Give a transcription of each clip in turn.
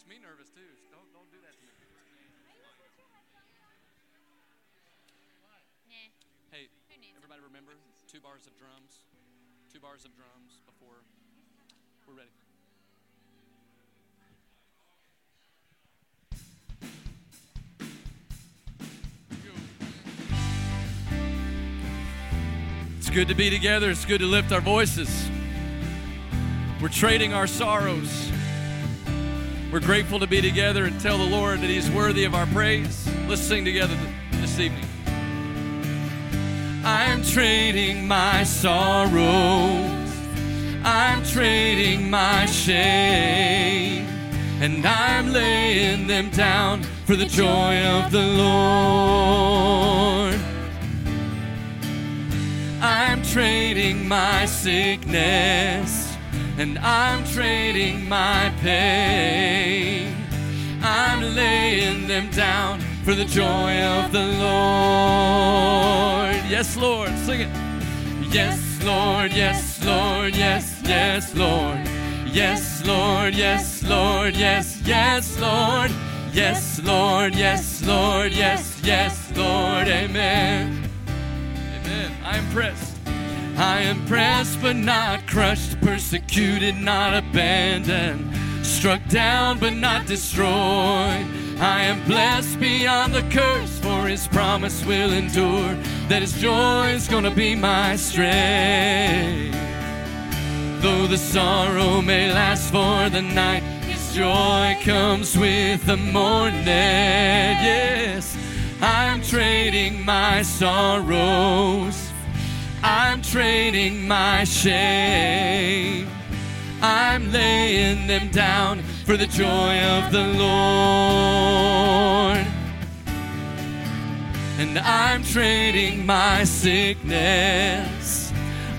makes me nervous too. Don't don't do that to me. Nah. Hey, Who needs it? everybody remember two bars of drums, two bars of drums before we're ready. It's good to be together. It's good to lift our voices. We're trading our sorrows. We're grateful to be together and tell the Lord that He's worthy of our praise. Let's sing together this evening. I'm trading my sorrows. I'm trading my shame. And I'm laying them down for the joy of the Lord. I'm trading my sickness and I'm trading my pain. I'm laying them down for the joy of the Lord. Yes, Lord, sing it. Yes, Lord, yes, Lord, yes, yes, Lord. Yes, Lord, yes, Lord, yes, yes, Lord. Yes, Lord, yes, Lord, yes, yes, Lord. Amen. Amen. I am pressed. I am pressed but not crushed, persecuted, not abandoned, struck down but not destroyed. I am blessed beyond the curse, for his promise will endure, that his joy is gonna be my strength. Though the sorrow may last for the night, his joy comes with the morning. Yes, I'm trading my sorrows. I'm trading my shame. I'm laying them down for the joy of the Lord. And I'm trading my sickness.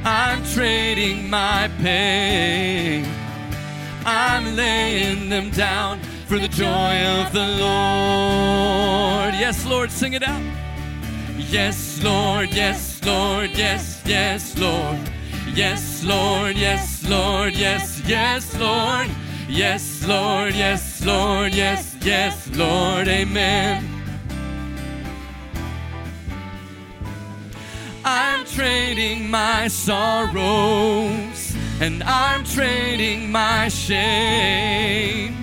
I'm trading my pain. I'm laying them down for the joy of the Lord. Yes, Lord, sing it out. Yes, Lord, yes, Lord, yes, yes, Lord. Yes, Lord, yes, Lord, yes, yes, Lord. Yes, Lord, yes, Lord, yes, yes, Lord, amen. I'm trading my sorrows and I'm trading my shame.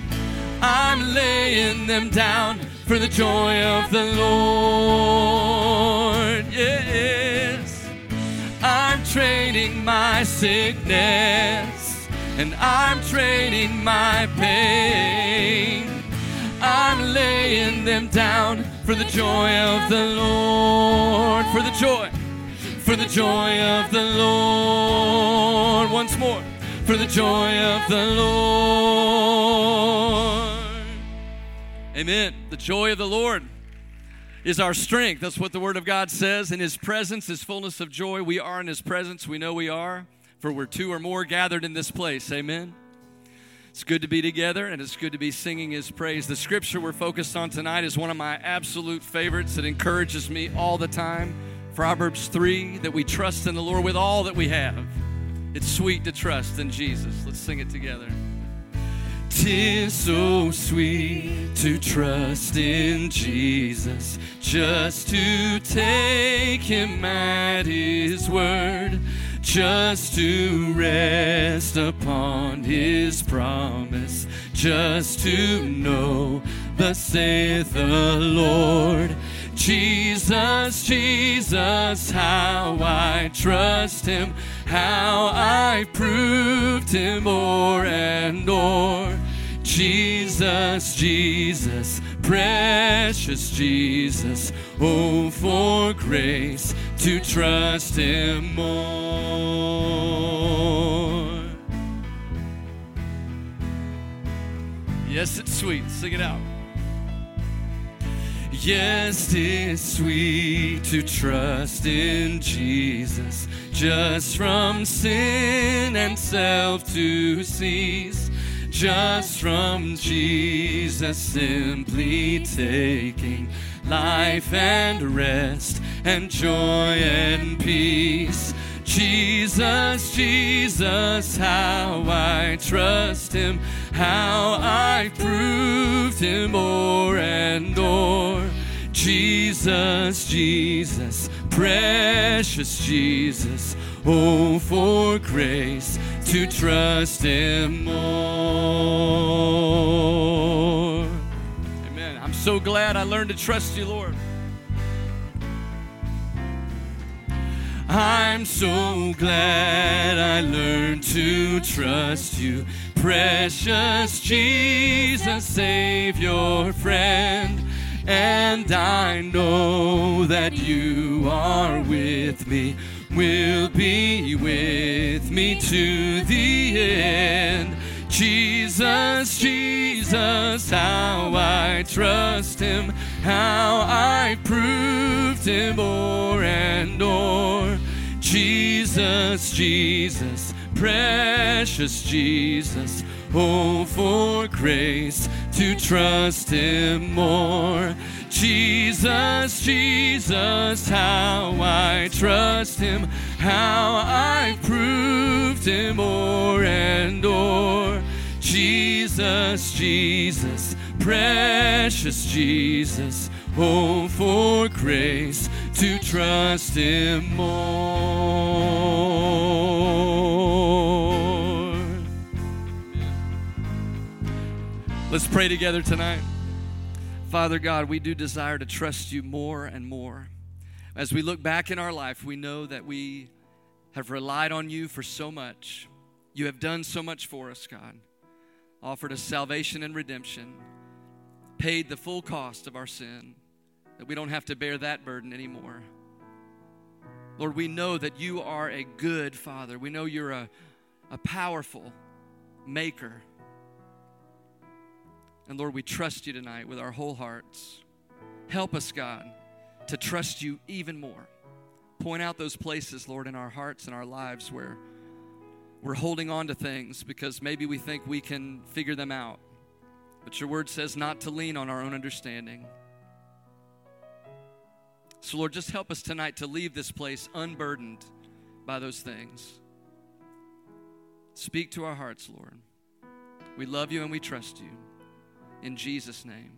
I'm laying them down for the joy of the Lord. Yes. Trading my sickness and I'm trading my pain. I'm laying them down for the joy of the Lord. For the joy. For the joy of the Lord. Once more. For the joy of the Lord. Amen. The joy of the Lord is our strength. That's what the Word of God says. In His presence is fullness of joy. We are in His presence. We know we are, for we're two or more gathered in this place. Amen. It's good to be together and it's good to be singing His praise. The scripture we're focused on tonight is one of my absolute favorites. It encourages me all the time. Proverbs 3 that we trust in the Lord with all that we have. It's sweet to trust in Jesus. Let's sing it together. Tis so sweet to trust in Jesus, just to take him at his word, just to rest upon his promise, just to know, thus saith the Lord. Jesus, Jesus, how I trust him, how I proved him o'er and o'er. Jesus, Jesus, precious Jesus, oh, for grace to trust him more. Yes, it's sweet. Sing it out. Yes, it's sweet to trust in Jesus, just from sin and self to cease, just from Jesus simply taking life and rest and joy and peace. Jesus, Jesus, how I trust him, how I proved him o'er and o'er. Jesus, Jesus, precious Jesus, oh, for grace to trust him more. Amen. I'm so glad I learned to trust you, Lord. I'm so glad I learned to trust you, precious Jesus, Savior, friend. And I know that you are with me, will be with me to the end. Jesus, Jesus, how I trust him, how I proved him o'er and o'er. Jesus, Jesus, precious Jesus, oh, for grace to trust him more. Jesus, Jesus, how I trust him, how I proved him o'er and o'er. Jesus, Jesus, precious Jesus, oh, for grace to trust him more. Let's pray together tonight. Father God, we do desire to trust you more and more. As we look back in our life, we know that we have relied on you for so much. You have done so much for us, God. Offered us salvation and redemption, paid the full cost of our sin, that we don't have to bear that burden anymore. Lord, we know that you are a good Father. We know you're a, a powerful maker. And Lord, we trust you tonight with our whole hearts. Help us, God, to trust you even more. Point out those places, Lord, in our hearts and our lives where we're holding on to things because maybe we think we can figure them out. But your word says not to lean on our own understanding. So, Lord, just help us tonight to leave this place unburdened by those things. Speak to our hearts, Lord. We love you and we trust you. In Jesus' name,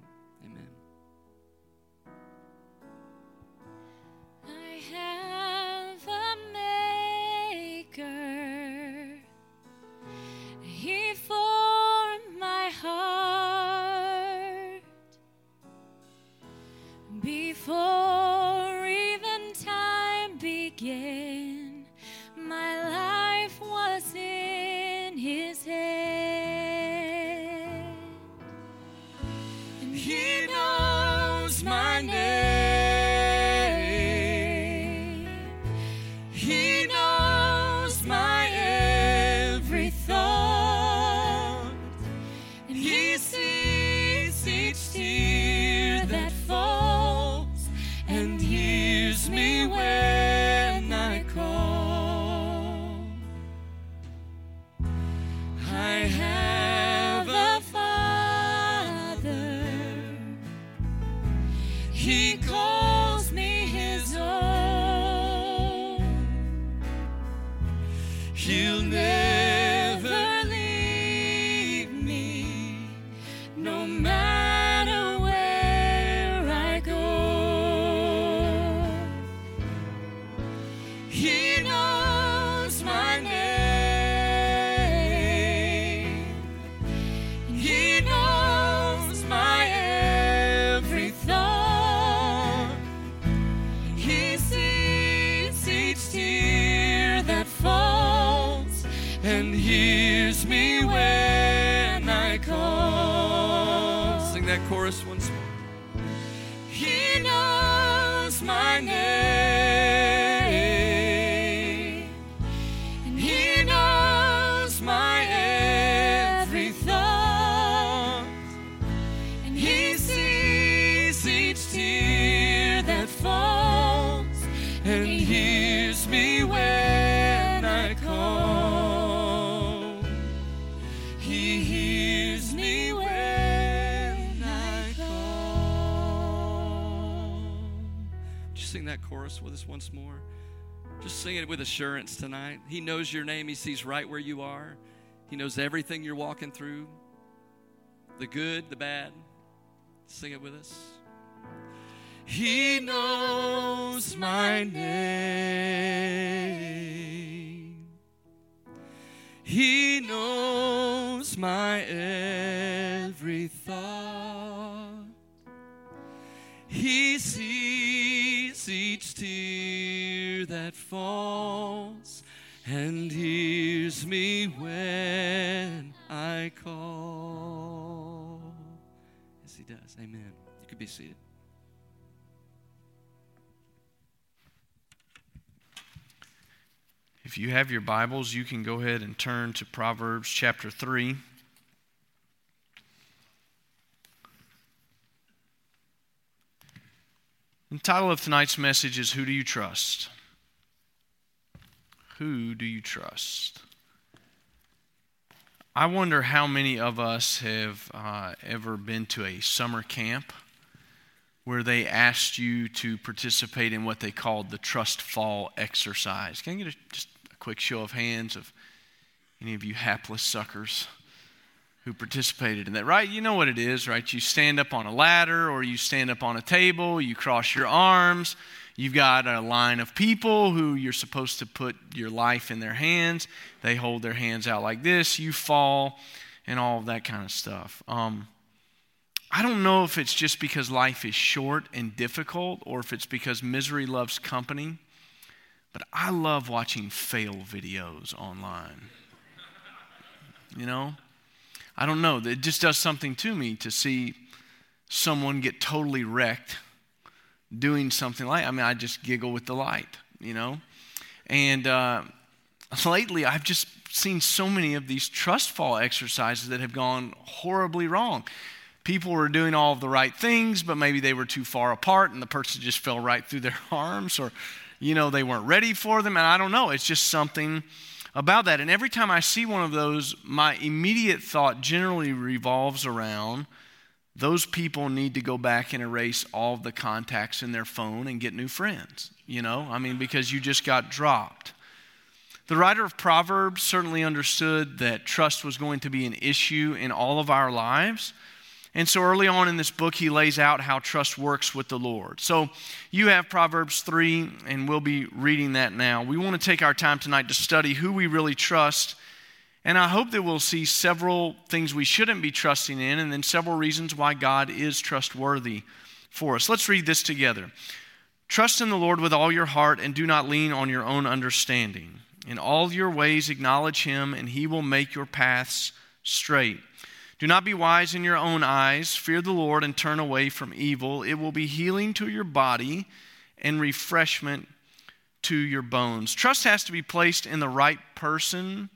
sing it with assurance tonight. He knows your name. He sees right where you are. He knows everything you're walking through. the good, the bad. Sing it with us. He knows my name. He knows my every thought. He sees falls and hears me when I call. Yes, He does. Amen. You could be seated. If you have your Bibles, you can go ahead and turn to Proverbs chapter 3. The title of tonight's message is Who Do You Trust? Who do you trust? I wonder how many of us have uh, ever been to a summer camp where they asked you to participate in what they called the trust fall exercise. Can I get a, just a quick show of hands of any of you hapless suckers who participated in that? Right? You know what it is, right? You stand up on a ladder or you stand up on a table, you cross your arms. You've got a line of people who you're supposed to put your life in their hands. They hold their hands out like this. You fall, and all of that kind of stuff. Um, I don't know if it's just because life is short and difficult or if it's because misery loves company, but I love watching fail videos online. You know? I don't know. It just does something to me to see someone get totally wrecked doing something like I mean, I just giggle with delight, you know? And uh, lately, I've just seen so many of these trust fall exercises that have gone horribly wrong. People were doing all of the right things, but maybe they were too far apart and the person just fell right through their arms, or, you know, they weren't ready for them. And I don't know. It's just something about that. And every time I see one of those, my immediate thought generally revolves around those people need to go back and erase all the contacts in their phone and get new friends, you know? I mean, because you just got dropped. The writer of Proverbs certainly understood that trust was going to be an issue in all of our lives. And so early on in this book, he lays out how trust works with the Lord. So you have Proverbs 3, and we'll be reading that now. We want to take our time tonight to study who we really trust and I hope that we'll see several things we shouldn't be trusting in, and then several reasons why God is trustworthy for us. Let's read this together. Trust in the Lord with all your heart, and do not lean on your own understanding. In all your ways, acknowledge Him, and He will make your paths straight. Do not be wise in your own eyes. Fear the Lord and turn away from evil. It will be healing to your body and refreshment to your bones. Trust has to be placed in the right person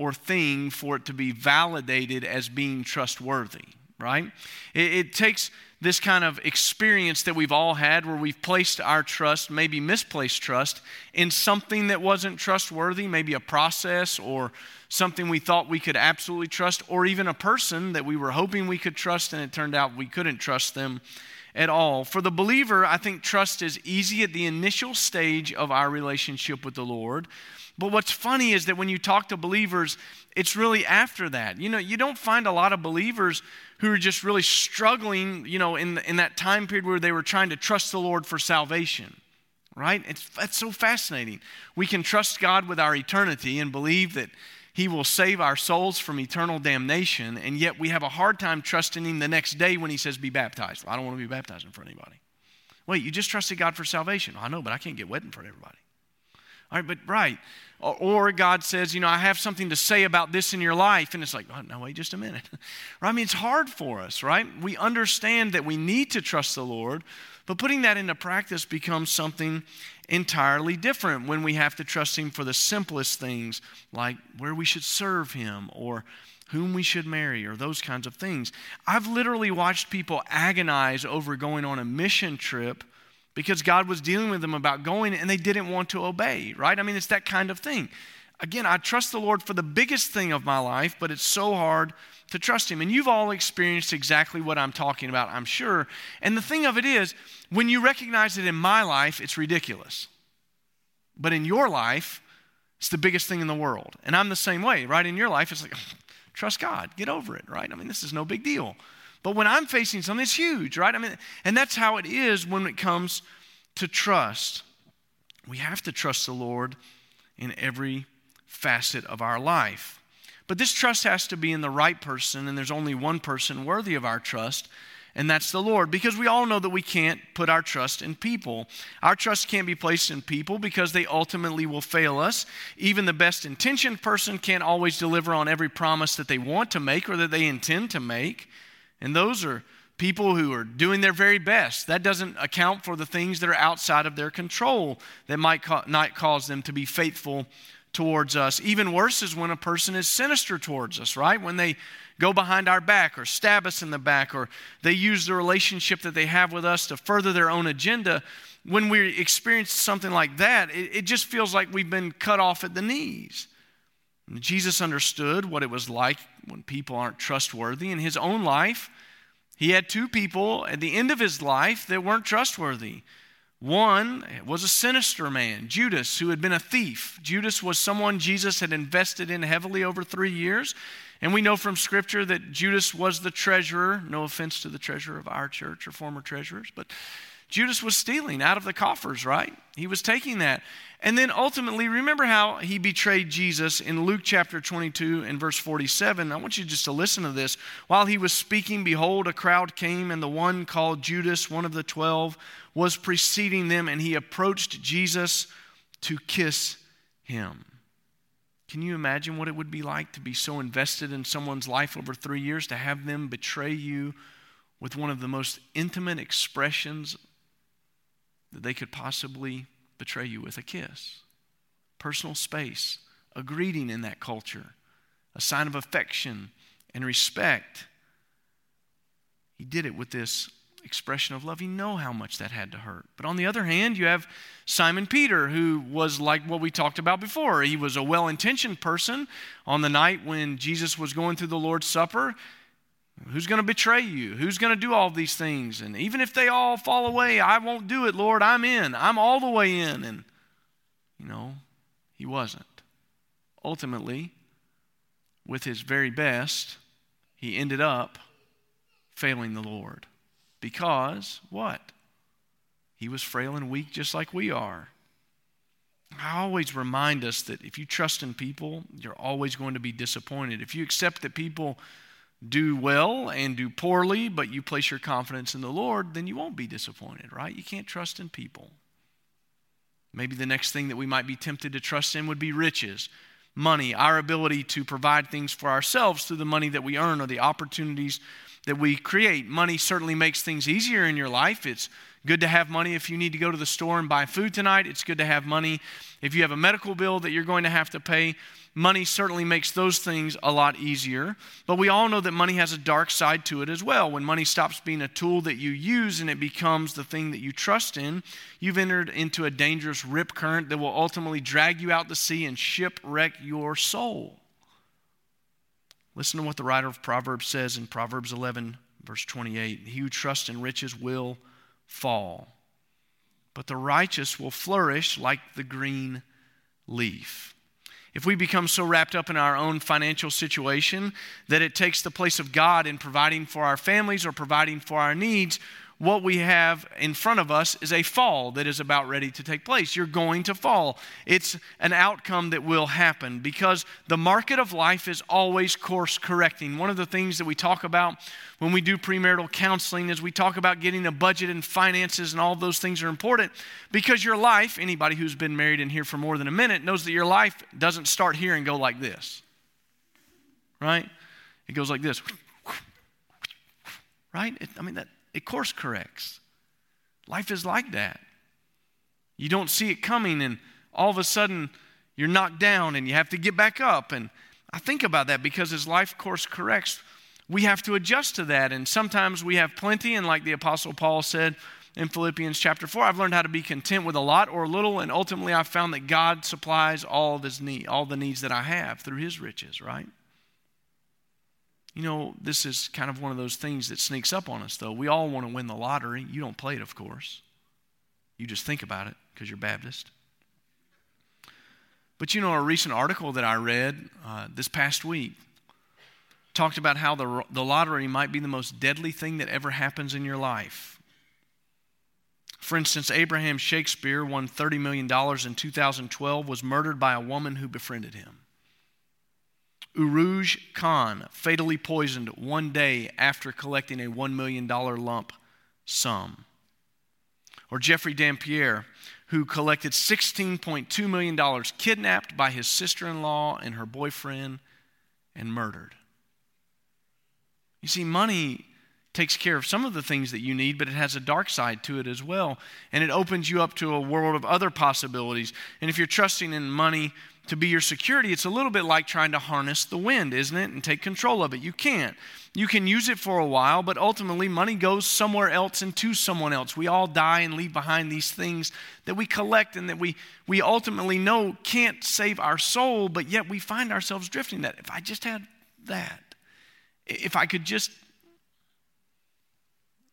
or thing for it to be validated as being trustworthy, right? It, it, takes this kind of experience that we've all had where we've placed our trust, maybe misplaced trust, in something that wasn't trustworthy, maybe a process or something we thought we could absolutely trust, or even a person that we were hoping we could trust and it turned out we couldn't trust them at all. For the believer, I think trust is easy at the initial stage of our relationship with the Lord. But what's funny is that when you talk to believers, it's really after that. You know, you don't find a lot of believers who are just really struggling, you know, in, in that time period where they were trying to trust the Lord for salvation, right? It's, that's so fascinating. We can trust God with our eternity and believe that He will save our souls from eternal damnation, and yet we have a hard time trusting Him the next day when He says, Be baptized. Well, I don't want to be baptized in front of anybody. Wait, you just trusted God for salvation. I know, but I can't get wet in front of everybody. All right, but right. Or God says, you know, I have something to say about this in your life. And it's like, oh, no, wait just a minute. right? I mean, it's hard for us, right? We understand that we need to trust the Lord, but putting that into practice becomes something entirely different when we have to trust Him for the simplest things, like where we should serve Him or whom we should marry or those kinds of things. I've literally watched people agonize over going on a mission trip because God was dealing with them about going and they didn't want to obey, right? I mean, it's that kind of thing. Again, I trust the Lord for the biggest thing of my life, but it's so hard to trust Him. And you've all experienced exactly what I'm talking about, I'm sure. And the thing of it is, when you recognize it in my life, it's ridiculous. But in your life, it's the biggest thing in the world. And I'm the same way, right? In your life, it's like, trust God. Get over it, right? I mean, this is no big deal. But when I'm facing something, it's huge, right? I mean, and that's how it is when it comes to trust. We have to trust the Lord in every facet of our life. But this trust has to be in the right person, and there's only one person worthy of our trust, and that's the Lord. Because we all know that we can't put our trust in people. Our trust can't be placed in people because they ultimately will fail us. Even the best intentioned person can't always deliver on every promise that they want to make or that they intend to make. And those are people who are doing their very best. That doesn't account for the things that are outside of their control that might not cause them to be faithful towards us. Even worse is when a person is sinister towards us, right? When they go behind our back or stab us in the back or they use the relationship that they have with us to further their own agenda. When we experience something like that, it, it just feels like we've been cut off at the knees. Jesus understood what it was like when people aren't trustworthy. In his own life, he had two people at the end of his life that weren't trustworthy. One was a sinister man, Judas, who had been a thief. Judas was someone Jesus had invested in heavily over three years. And we know from Scripture that Judas was the treasurer. No offense to the treasurer of our church or former treasurers, but Judas was stealing out of the coffers, right? He was taking that. And then ultimately, remember how he betrayed Jesus in Luke chapter 22 and verse 47. I want you just to listen to this. While he was speaking, behold, a crowd came, and the one called Judas, one of the twelve, was preceding them, and he approached Jesus to kiss him. Can you imagine what it would be like to be so invested in someone's life over three years, to have them betray you with one of the most intimate expressions that they could possibly betray you with a kiss? Personal space, a greeting in that culture, a sign of affection and respect. He did it with this expression of love. You know how much that had to hurt. But on the other hand, you have Simon Peter, who was like what we talked about before. He was a well intentioned person on the night when Jesus was going through the Lord's Supper. Who's going to betray you? Who's going to do all these things? And even if they all fall away, I won't do it, Lord. I'm in. I'm all the way in. And, you know, he wasn't. Ultimately, with his very best, he ended up failing the Lord. Because what? He was frail and weak just like we are. I always remind us that if you trust in people, you're always going to be disappointed. If you accept that people do well and do poorly, but you place your confidence in the Lord, then you won't be disappointed, right? You can't trust in people. Maybe the next thing that we might be tempted to trust in would be riches, money, our ability to provide things for ourselves through the money that we earn or the opportunities that we create. Money certainly makes things easier in your life. It's good to have money if you need to go to the store and buy food tonight. It's good to have money if you have a medical bill that you're going to have to pay. Money certainly makes those things a lot easier. But we all know that money has a dark side to it as well. When money stops being a tool that you use and it becomes the thing that you trust in, you've entered into a dangerous rip current that will ultimately drag you out to sea and shipwreck your soul. Listen to what the writer of Proverbs says in Proverbs 11, verse 28 He who trusts in riches will fall, but the righteous will flourish like the green leaf. If we become so wrapped up in our own financial situation that it takes the place of God in providing for our families or providing for our needs, what we have in front of us is a fall that is about ready to take place. You're going to fall. It's an outcome that will happen because the market of life is always course correcting. One of the things that we talk about when we do premarital counseling is we talk about getting a budget and finances, and all those things are important because your life, anybody who's been married in here for more than a minute, knows that your life doesn't start here and go like this. Right? It goes like this. Right? It, I mean, that it course corrects. Life is like that. You don't see it coming, and all of a sudden you're knocked down and you have to get back up. And I think about that because as life course corrects, we have to adjust to that. And sometimes we have plenty, and like the Apostle Paul said in Philippians chapter 4, I've learned how to be content with a lot or a little, and ultimately I've found that God supplies all of his need, all the needs that I have through his riches, right? You know, this is kind of one of those things that sneaks up on us, though. We all want to win the lottery. You don't play it, of course. You just think about it because you're Baptist. But you know, a recent article that I read uh, this past week talked about how the, the lottery might be the most deadly thing that ever happens in your life. For instance, Abraham Shakespeare won $30 million in 2012, was murdered by a woman who befriended him. Urooj Khan fatally poisoned one day after collecting a $1 million lump sum. Or Jeffrey Dampier, who collected $16.2 million, kidnapped by his sister in law and her boyfriend, and murdered. You see, money takes care of some of the things that you need, but it has a dark side to it as well. And it opens you up to a world of other possibilities. And if you're trusting in money to be your security, it's a little bit like trying to harness the wind, isn't it? And take control of it. You can't. You can use it for a while, but ultimately money goes somewhere else and to someone else. We all die and leave behind these things that we collect and that we, we ultimately know can't save our soul, but yet we find ourselves drifting that. If I just had that, if I could just.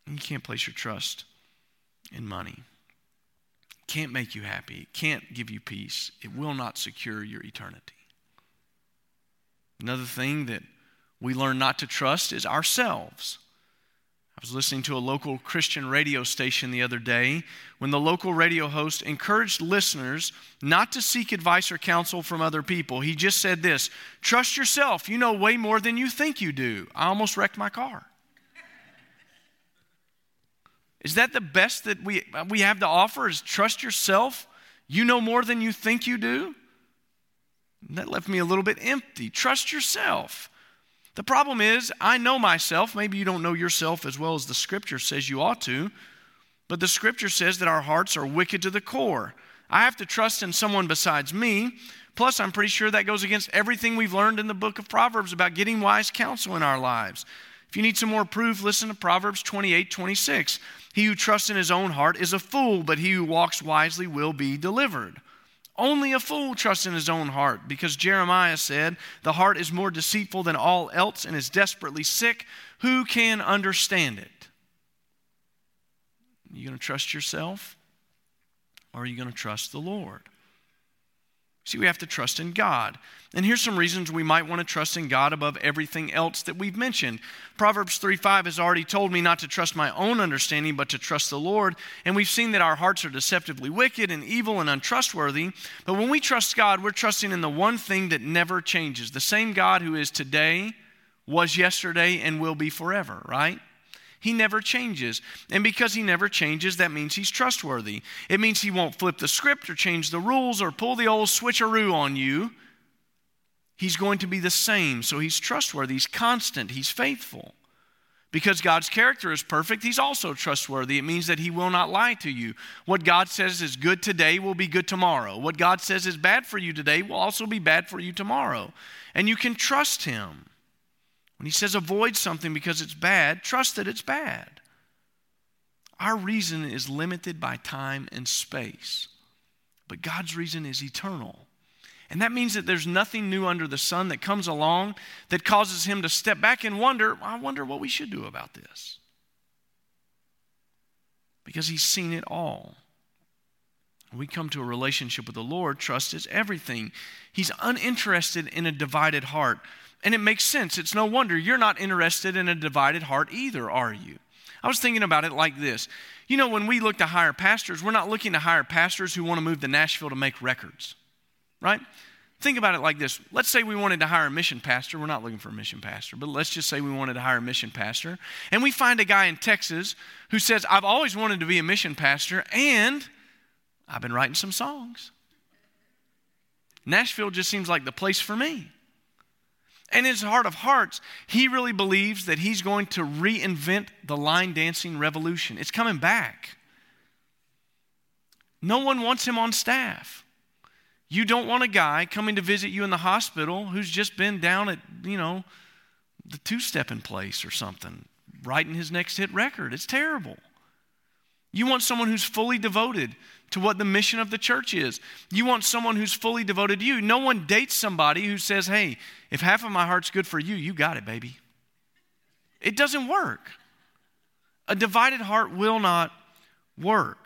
You can't place your trust in money can't make you happy, can't give you peace, it will not secure your eternity. Another thing that we learn not to trust is ourselves. I was listening to a local Christian radio station the other day when the local radio host encouraged listeners not to seek advice or counsel from other people. He just said this Trust yourself. You know way more than you think you do. I almost wrecked my car. Is that the best that we, we have to offer? Is trust yourself? You know more than you think you do? that left me a little bit empty. Trust yourself. The problem is, I know myself. Maybe you don't know yourself as well as the scripture says you ought to, but the scripture says that our hearts are wicked to the core. I have to trust in someone besides me. Plus, I'm pretty sure that goes against everything we've learned in the book of Proverbs about getting wise counsel in our lives. If you need some more proof, listen to Proverbs 28 26. He who trusts in his own heart is a fool, but he who walks wisely will be delivered. Only a fool trusts in his own heart, because Jeremiah said, The heart is more deceitful than all else and is desperately sick. Who can understand it? You going to trust yourself? Or are you going to trust the Lord? See, we have to trust in God. And here's some reasons we might want to trust in God above everything else that we've mentioned. Proverbs 3 5 has already told me not to trust my own understanding, but to trust the Lord. And we've seen that our hearts are deceptively wicked and evil and untrustworthy. But when we trust God, we're trusting in the one thing that never changes the same God who is today, was yesterday, and will be forever, right? He never changes. And because he never changes, that means he's trustworthy. It means he won't flip the script or change the rules or pull the old switcheroo on you. He's going to be the same. So he's trustworthy, he's constant, he's faithful. Because God's character is perfect, he's also trustworthy. It means that he will not lie to you. What God says is good today will be good tomorrow. What God says is bad for you today will also be bad for you tomorrow. And you can trust him. When he says avoid something because it's bad, trust that it's bad. Our reason is limited by time and space, but God's reason is eternal. And that means that there's nothing new under the sun that comes along that causes him to step back and wonder, I wonder what we should do about this. Because he's seen it all. When we come to a relationship with the Lord, trust is everything. He's uninterested in a divided heart. And it makes sense. It's no wonder you're not interested in a divided heart either, are you? I was thinking about it like this. You know, when we look to hire pastors, we're not looking to hire pastors who want to move to Nashville to make records, right? Think about it like this. Let's say we wanted to hire a mission pastor. We're not looking for a mission pastor, but let's just say we wanted to hire a mission pastor. And we find a guy in Texas who says, I've always wanted to be a mission pastor and I've been writing some songs. Nashville just seems like the place for me. And in his heart of hearts, he really believes that he's going to reinvent the line dancing revolution. It's coming back. No one wants him on staff. You don't want a guy coming to visit you in the hospital who's just been down at, you know, the two stepping place or something, writing his next hit record. It's terrible. You want someone who's fully devoted to what the mission of the church is. You want someone who's fully devoted to you. No one dates somebody who says, hey, if half of my heart's good for you, you got it, baby. It doesn't work. A divided heart will not work.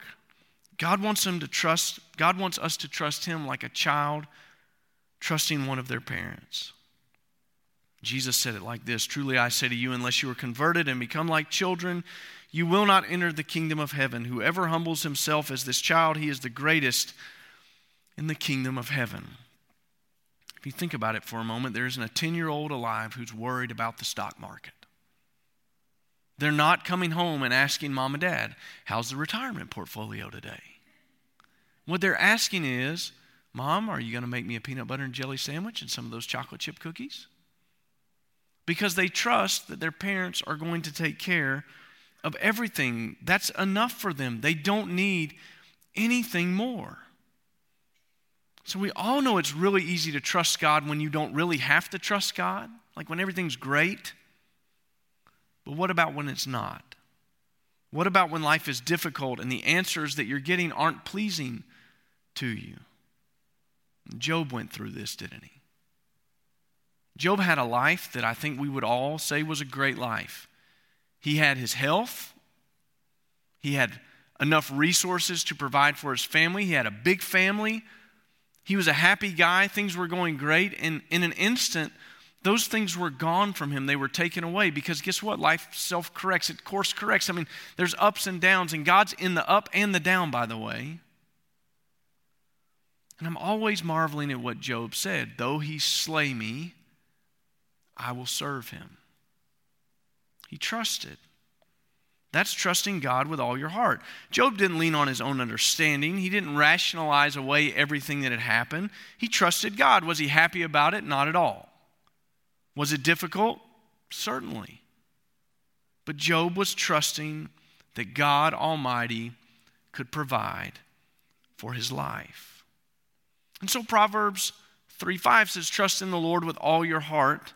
God wants them to trust, God wants us to trust Him like a child trusting one of their parents. Jesus said it like this Truly I say to you, unless you are converted and become like children, you will not enter the kingdom of heaven. Whoever humbles himself as this child, he is the greatest in the kingdom of heaven. If you think about it for a moment, there isn't a 10 year old alive who's worried about the stock market. They're not coming home and asking mom and dad, How's the retirement portfolio today? What they're asking is, Mom, are you going to make me a peanut butter and jelly sandwich and some of those chocolate chip cookies? Because they trust that their parents are going to take care of everything. That's enough for them. They don't need anything more. So we all know it's really easy to trust God when you don't really have to trust God, like when everything's great. But what about when it's not? What about when life is difficult and the answers that you're getting aren't pleasing to you? Job went through this, didn't he? Job had a life that I think we would all say was a great life. He had his health, he had enough resources to provide for his family, he had a big family. He was a happy guy, things were going great, and in an instant, those things were gone from him. They were taken away because guess what? Life self corrects, it course corrects. I mean, there's ups and downs, and God's in the up and the down, by the way. And I'm always marveling at what Job said though he slay me, I will serve him. He trusted. That's trusting God with all your heart. Job didn't lean on his own understanding. He didn't rationalize away everything that had happened. He trusted God. Was he happy about it? Not at all. Was it difficult? Certainly. But Job was trusting that God Almighty could provide for his life. And so Proverbs 3 5 says, Trust in the Lord with all your heart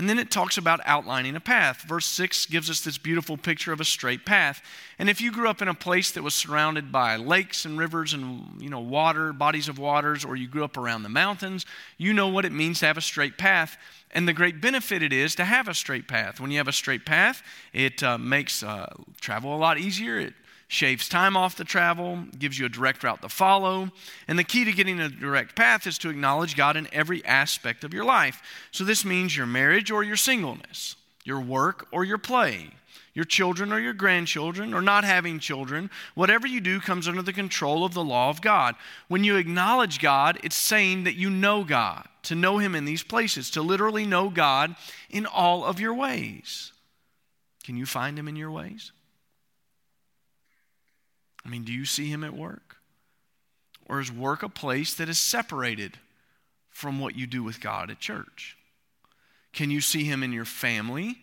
and then it talks about outlining a path. Verse 6 gives us this beautiful picture of a straight path. And if you grew up in a place that was surrounded by lakes and rivers and you know water, bodies of waters, or you grew up around the mountains, you know what it means to have a straight path. And the great benefit it is to have a straight path. When you have a straight path, it uh, makes uh, travel a lot easier. It shaves time off the travel, gives you a direct route to follow. And the key to getting a direct path is to acknowledge God in every aspect of your life. So this means your marriage or your singleness, your work or your play, your children or your grandchildren, or not having children. Whatever you do comes under the control of the law of God. When you acknowledge God, it's saying that you know God, to know Him in these places, to literally know God in all of your ways. Can you find Him in your ways? I mean, do you see him at work? Or is work a place that is separated from what you do with God at church? Can you see him in your family?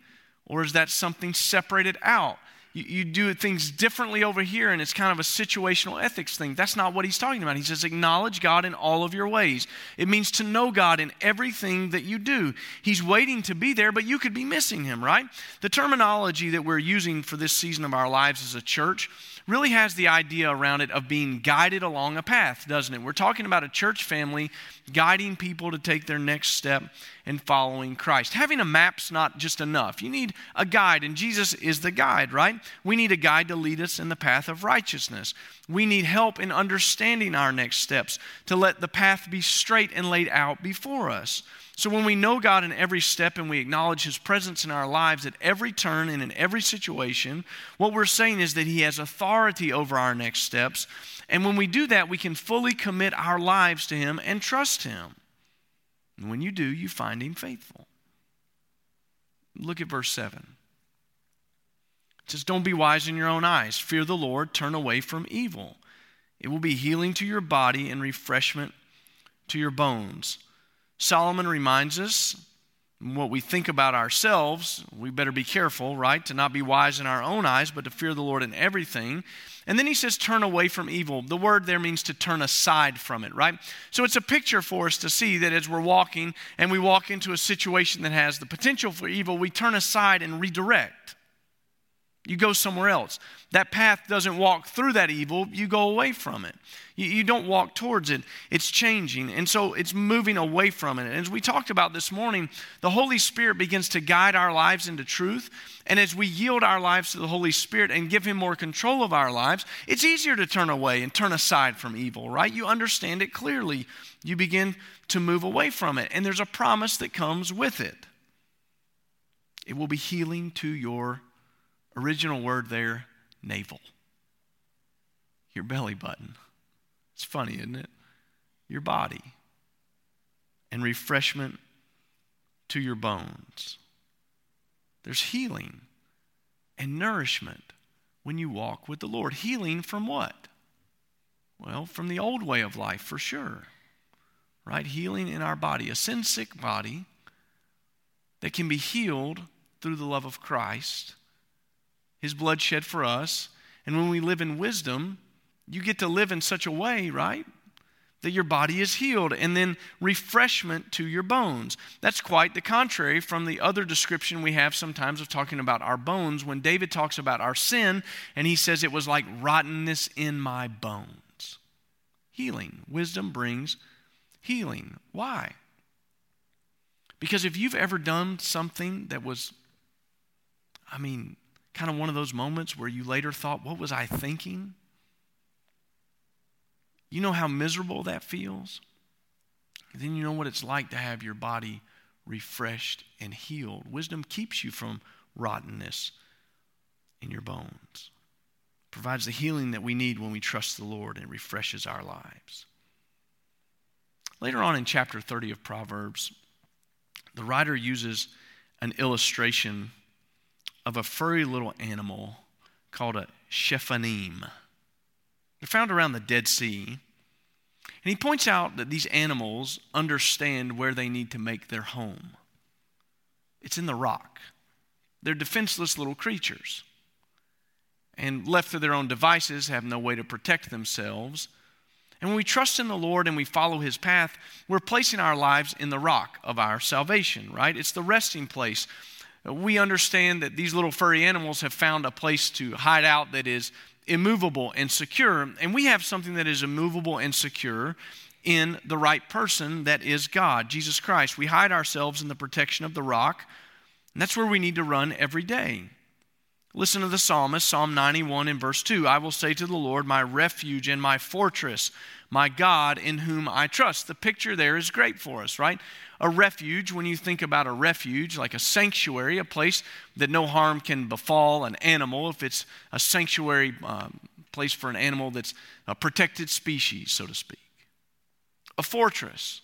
Or is that something separated out? You, you do things differently over here, and it's kind of a situational ethics thing. That's not what he's talking about. He says, acknowledge God in all of your ways. It means to know God in everything that you do. He's waiting to be there, but you could be missing him, right? The terminology that we're using for this season of our lives as a church really has the idea around it of being guided along a path, doesn't it? We're talking about a church family guiding people to take their next step in following Christ. Having a map's not just enough. You need a guide, and Jesus is the guide, right? We need a guide to lead us in the path of righteousness. We need help in understanding our next steps to let the path be straight and laid out before us. So when we know God in every step and we acknowledge His presence in our lives at every turn and in every situation, what we're saying is that He has authority over our next steps. And when we do that, we can fully commit our lives to Him and trust Him. And when you do, you find Him faithful. Look at verse 7. It says, Don't be wise in your own eyes. Fear the Lord, turn away from evil. It will be healing to your body and refreshment to your bones. Solomon reminds us what we think about ourselves, we better be careful, right? To not be wise in our own eyes, but to fear the Lord in everything. And then he says, turn away from evil. The word there means to turn aside from it, right? So it's a picture for us to see that as we're walking and we walk into a situation that has the potential for evil, we turn aside and redirect. You go somewhere else. That path doesn't walk through that evil, you go away from it. You, you, don't walk towards it. It's changing. And so it's moving away from it. And as we talked about this morning, the Holy Spirit begins to guide our lives into truth. And as we yield our lives to the Holy Spirit and give Him more control of our lives, it's easier to turn away and turn aside from evil, right? You understand it clearly. You begin to move away from it. And there's a promise that comes with it. It will be healing to your original word there, navel, your belly button. It's funny, isn't it? Your body. And refreshment to your bones. There's healing and nourishment when you walk with the Lord. Healing from what? Well, from the old way of life, for sure. Right? Healing in our body, a sin sick body that can be healed through the love of Christ, His blood shed for us. And when we live in wisdom, you get to live in such a way, right? that your body is healed, and then refreshment to your bones. That's quite the contrary from the other description we have sometimes of talking about our bones when David talks about our sin and he says it was like rottenness in my bones. Healing. Wisdom brings healing. Why? Because if you've ever done something that was, I mean, kind of one of those moments where you later thought, what was I thinking? You know how miserable that feels? Then you know what it's like to have your body refreshed and healed. Wisdom keeps you from rottenness in your bones, provides the healing that we need when we trust the Lord, and refreshes our lives. Later on in chapter 30 of Proverbs, the writer uses an illustration of a furry little animal called a shephanim. They're found around the Dead Sea. And he points out that these animals understand where they need to make their home. It's in the rock. They're defenseless little creatures. And left to their own devices, have no way to protect themselves. And when we trust in the Lord and we follow his path, we're placing our lives in the rock of our salvation, right? It's the resting place. We understand that these little furry animals have found a place to hide out that is immovable and secure. And we have something that is immovable and secure in the right person that is God, Jesus Christ. We hide ourselves in the protection of the rock, and that's where we need to run every day. Listen to the psalmist, Psalm 91 in verse 2 I will say to the Lord, my refuge and my fortress, my God in whom I trust. The picture there is great for us, right? A refuge, when you think about a refuge, like a sanctuary, a place that no harm can befall an animal, if it's a sanctuary um, place for an animal that's a protected species, so to speak. A fortress.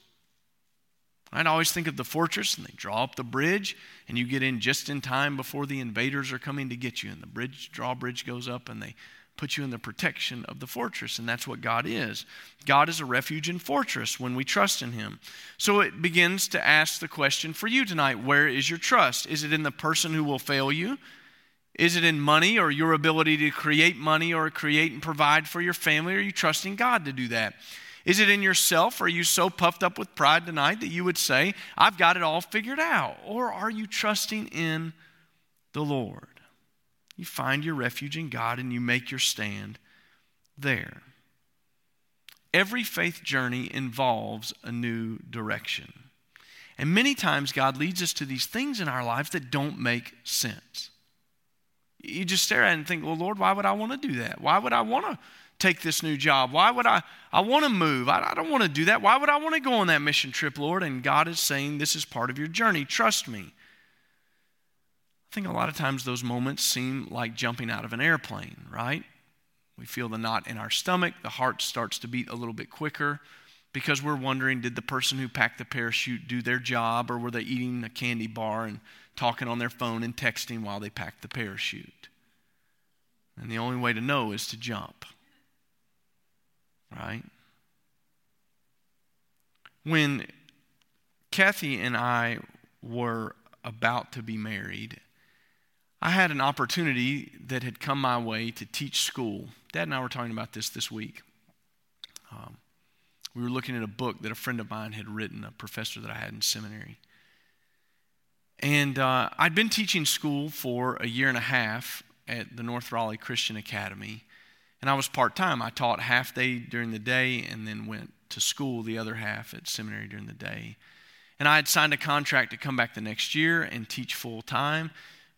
I'd always think of the fortress, and they draw up the bridge, and you get in just in time before the invaders are coming to get you. And the bridge drawbridge goes up, and they put you in the protection of the fortress. And that's what God is. God is a refuge and fortress when we trust in Him. So it begins to ask the question for you tonight where is your trust? Is it in the person who will fail you? Is it in money or your ability to create money or create and provide for your family? Are you trusting God to do that? Is it in yourself? Are you so puffed up with pride tonight that you would say, I've got it all figured out? Or are you trusting in the Lord? You find your refuge in God and you make your stand there. Every faith journey involves a new direction. And many times God leads us to these things in our lives that don't make sense. You just stare at it and think, well, Lord, why would I want to do that? Why would I want to take this new job? Why would I, I want to move? I, I don't want to do that. Why would I want to go on that mission trip, Lord? And God is saying, this is part of your journey. Trust me. I think a lot of times those moments seem like jumping out of an airplane, right? We feel the knot in our stomach, the heart starts to beat a little bit quicker because we're wondering did the person who packed the parachute do their job or were they eating a candy bar and talking on their phone and texting while they packed the parachute? And the only way to know is to jump, right? When Kathy and I were about to be married, I had an opportunity that had come my way to teach school. Dad and I were talking about this this week. Um, we were looking at a book that a friend of mine had written, a professor that I had in seminary. And uh, I'd been teaching school for a year and a half at the North Raleigh Christian Academy. And I was part time. I taught half day during the day and then went to school the other half at seminary during the day. And I had signed a contract to come back the next year and teach full time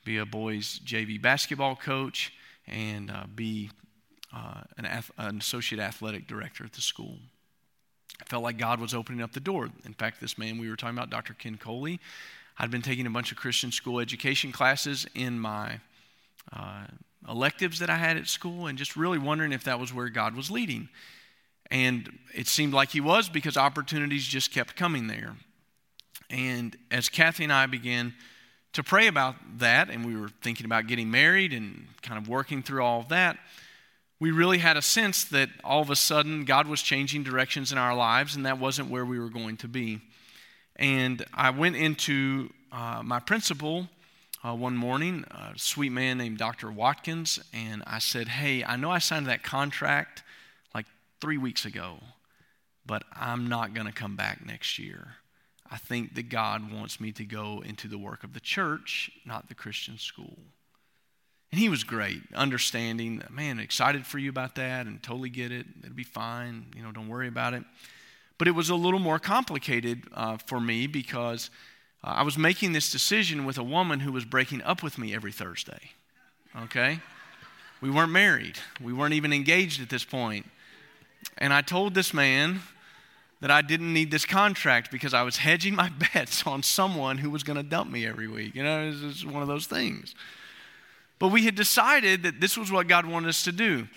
be a boys' JV basketball coach, and uh, be uh, an, ath- an associate athletic director at the school. I felt like God was opening up the door. In fact, this man we were talking about, Dr. Ken Coley, I'd been taking a bunch of Christian school education classes in my uh, electives that I had at school and just really wondering if that was where God was leading. And it seemed like He was because opportunities just kept coming there. And as Kathy and I began to pray about that, and we were thinking about getting married and kind of working through all of that, we really had a sense that all of a sudden God was changing directions in our lives, and that wasn't where we were going to be. And I went into uh, my principal uh, one morning, a sweet man named Dr. Watkins, and I said, Hey, I know I signed that contract like three weeks ago, but I'm not going to come back next year. I think that God wants me to go into the work of the church, not the Christian school. And he was great, understanding, man, excited for you about that and totally get it. It'll be fine. You know, don't worry about it. But it was a little more complicated uh, for me because uh, I was making this decision with a woman who was breaking up with me every Thursday. Okay? We weren't married, we weren't even engaged at this point. And I told this man that I didn't need this contract because I was hedging my bets on someone who was going to dump me every week. You know, it was one of those things. But we had decided that this was what God wanted us to do.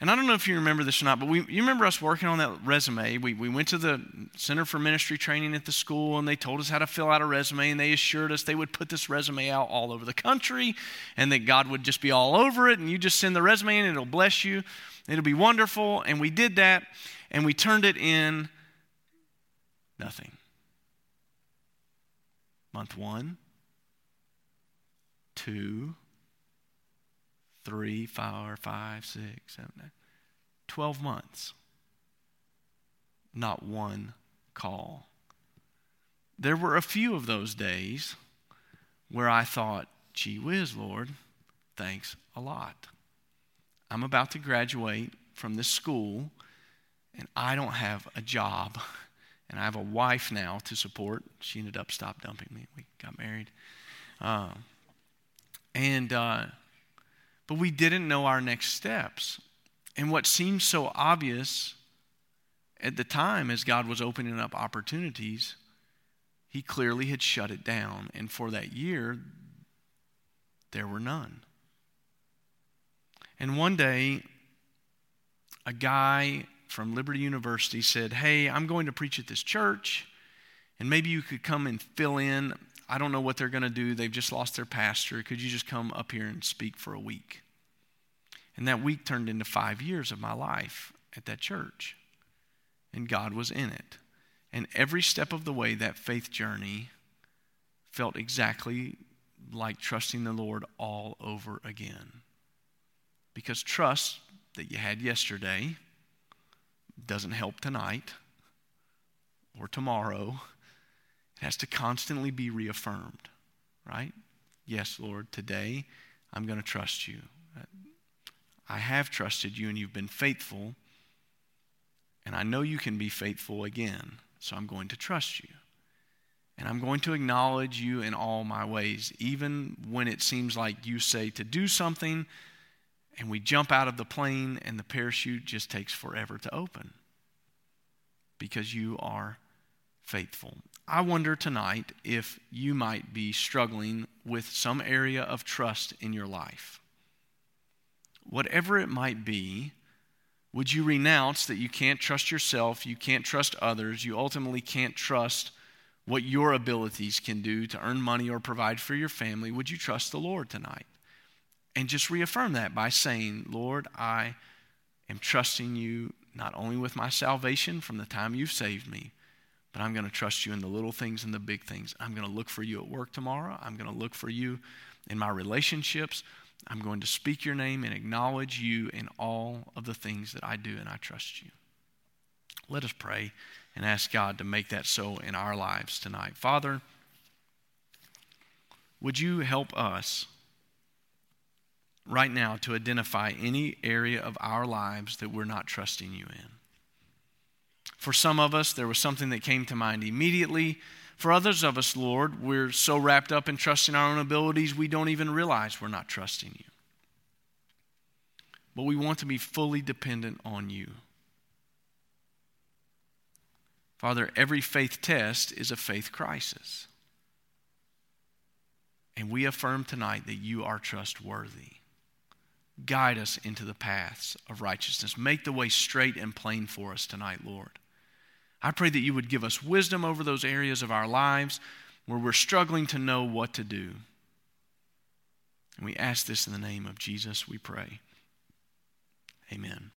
And I don't know if you remember this or not, but we, you remember us working on that resume. We, we went to the Center for Ministry Training at the school, and they told us how to fill out a resume, and they assured us they would put this resume out all over the country, and that God would just be all over it, and you just send the resume in, and it'll bless you. It'll be wonderful. And we did that, and we turned it in nothing. Month one, two, three, four, five, six, seven, nine, 12 months. Not one call. There were a few of those days where I thought, gee whiz, Lord, thanks a lot. I'm about to graduate from this school and I don't have a job. And I have a wife now to support. She ended up stop dumping me. We got married. Um, and uh, but we didn't know our next steps. And what seemed so obvious at the time as God was opening up opportunities, He clearly had shut it down. And for that year, there were none. And one day, a guy from Liberty University said, Hey, I'm going to preach at this church, and maybe you could come and fill in. I don't know what they're going to do. They've just lost their pastor. Could you just come up here and speak for a week? And that week turned into five years of my life at that church. And God was in it. And every step of the way, that faith journey felt exactly like trusting the Lord all over again. Because trust that you had yesterday doesn't help tonight or tomorrow. It has to constantly be reaffirmed, right? Yes, Lord, today I'm going to trust you. I have trusted you and you've been faithful, and I know you can be faithful again, so I'm going to trust you. And I'm going to acknowledge you in all my ways, even when it seems like you say to do something and we jump out of the plane and the parachute just takes forever to open because you are faithful. I wonder tonight if you might be struggling with some area of trust in your life whatever it might be, would you renounce that you can't trust yourself, you can't trust others, you ultimately can't trust what your abilities can do to earn money or provide for your family? Would you trust the Lord tonight? And just reaffirm that by saying, Lord, I am trusting you not only with my salvation from the time you've saved me, but I'm going to trust you in the little things and the big things. I'm going to look for you at work tomorrow. I'm going to look for you in my relationships. I'm going to speak your name and acknowledge you in all of the things that I do, and I trust you. Let us pray and ask God to make that so in our lives tonight. Father, would you help us right now to identify any area of our lives that we're not trusting you in? For some of us, there was something that came to mind immediately. For others of us, Lord, we're so wrapped up in trusting our own abilities, we don't even realize we're not trusting you. But we want to be fully dependent on you. Father, every faith test is a faith crisis. And we affirm tonight that you are trustworthy. Guide us into the paths of righteousness. Make the way straight and plain for us tonight, Lord. I pray that you would give us wisdom over those areas of our lives where we're struggling to know what to do. And we ask this in the name of Jesus, we pray. Amen.